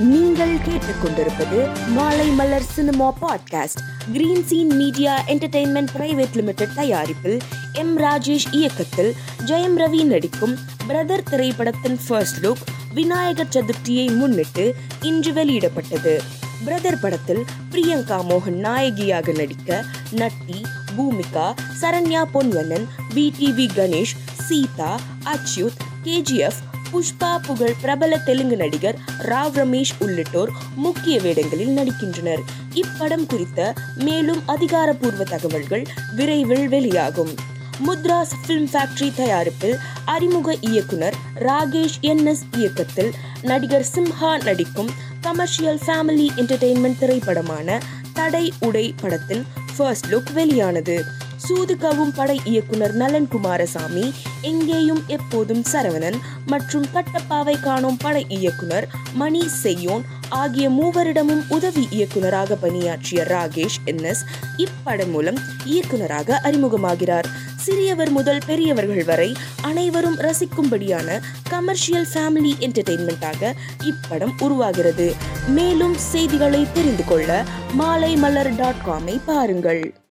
நீங்கள் கேட்டுக்கொண்டிருப்பது Maalai Malar cinema podcast green scene media entertainment private limited தயாரிப்பில் M Rajesh இயக்கத்தில் ஜெயம் ரவி நடிக்கும் பிரதர் திரைப்படத்தின் ஃபர்ஸ்ட் லுக் விநாயகர் சதுர்த்தியை முன்னிட்டு இன்று வெளியிடப்பட்டது. பிரதர் படத்தில் பிரியங்கா மோகன் நாயகியாக நடிக்க நட்டி பூமிகா சரண்யா பொன்வண்ணன் பிடிவி கணேஷ் சீதா அச்யுத் கேஜிஎஃப் புஷ்பா புகழ் பிரபல தெலுங்கு நடிகர் ராவ் ரமேஷ் உள்ளிட்டோர் முக்கிய வேடங்களில் நடிக்கின்றனர். இப்படம் குறித்த மேலும் அதிகாரப்பூர்வ தகவல்கள் விரைவில் வெளியாகும். முத்ராஸ் ஃபிலிம் ஃபேக்டரி தயாரிப்பில் அறிமுக இயக்குனர் ராகேஷ் என் எஸ் இயக்கத்தில் நடிகர் சிம்ஹா நடிக்கும் கமர்ஷியல் ஃபேமிலி என்டர்டெயின்மெண்ட் திரைப்படமான தடை உடை படத்தின் ஃபர்ஸ்ட் லுக் வெளியானது. சூதுகவும் படை இயக்குனர் நலன் குமாரசாமி எங்கேயும் எப்போதும் சரவணன் மற்றும் கட்டப்பாவை காணும் படை இயக்குனர் மணி செய்யோன் ஆகிய மூவரிடமும் உதவி இயக்குனராக பணியாற்றிய ராகேஷ் என் எஸ் இப்படம் மூலம் இயக்குனராக அறிமுகமாகிறார். சிறியவர் முதல் பெரியவர்கள் வரை அனைவரும் ரசிக்கும்படியான கமர்ஷியல் ஃபேமிலி என்டர்டெயின்மெண்ட்டாக இப்படம் உருவாகிறது. மேலும் செய்திகளை தெரிந்து கொள்ள மாலை மலர் டாட் காமை பாருங்கள்.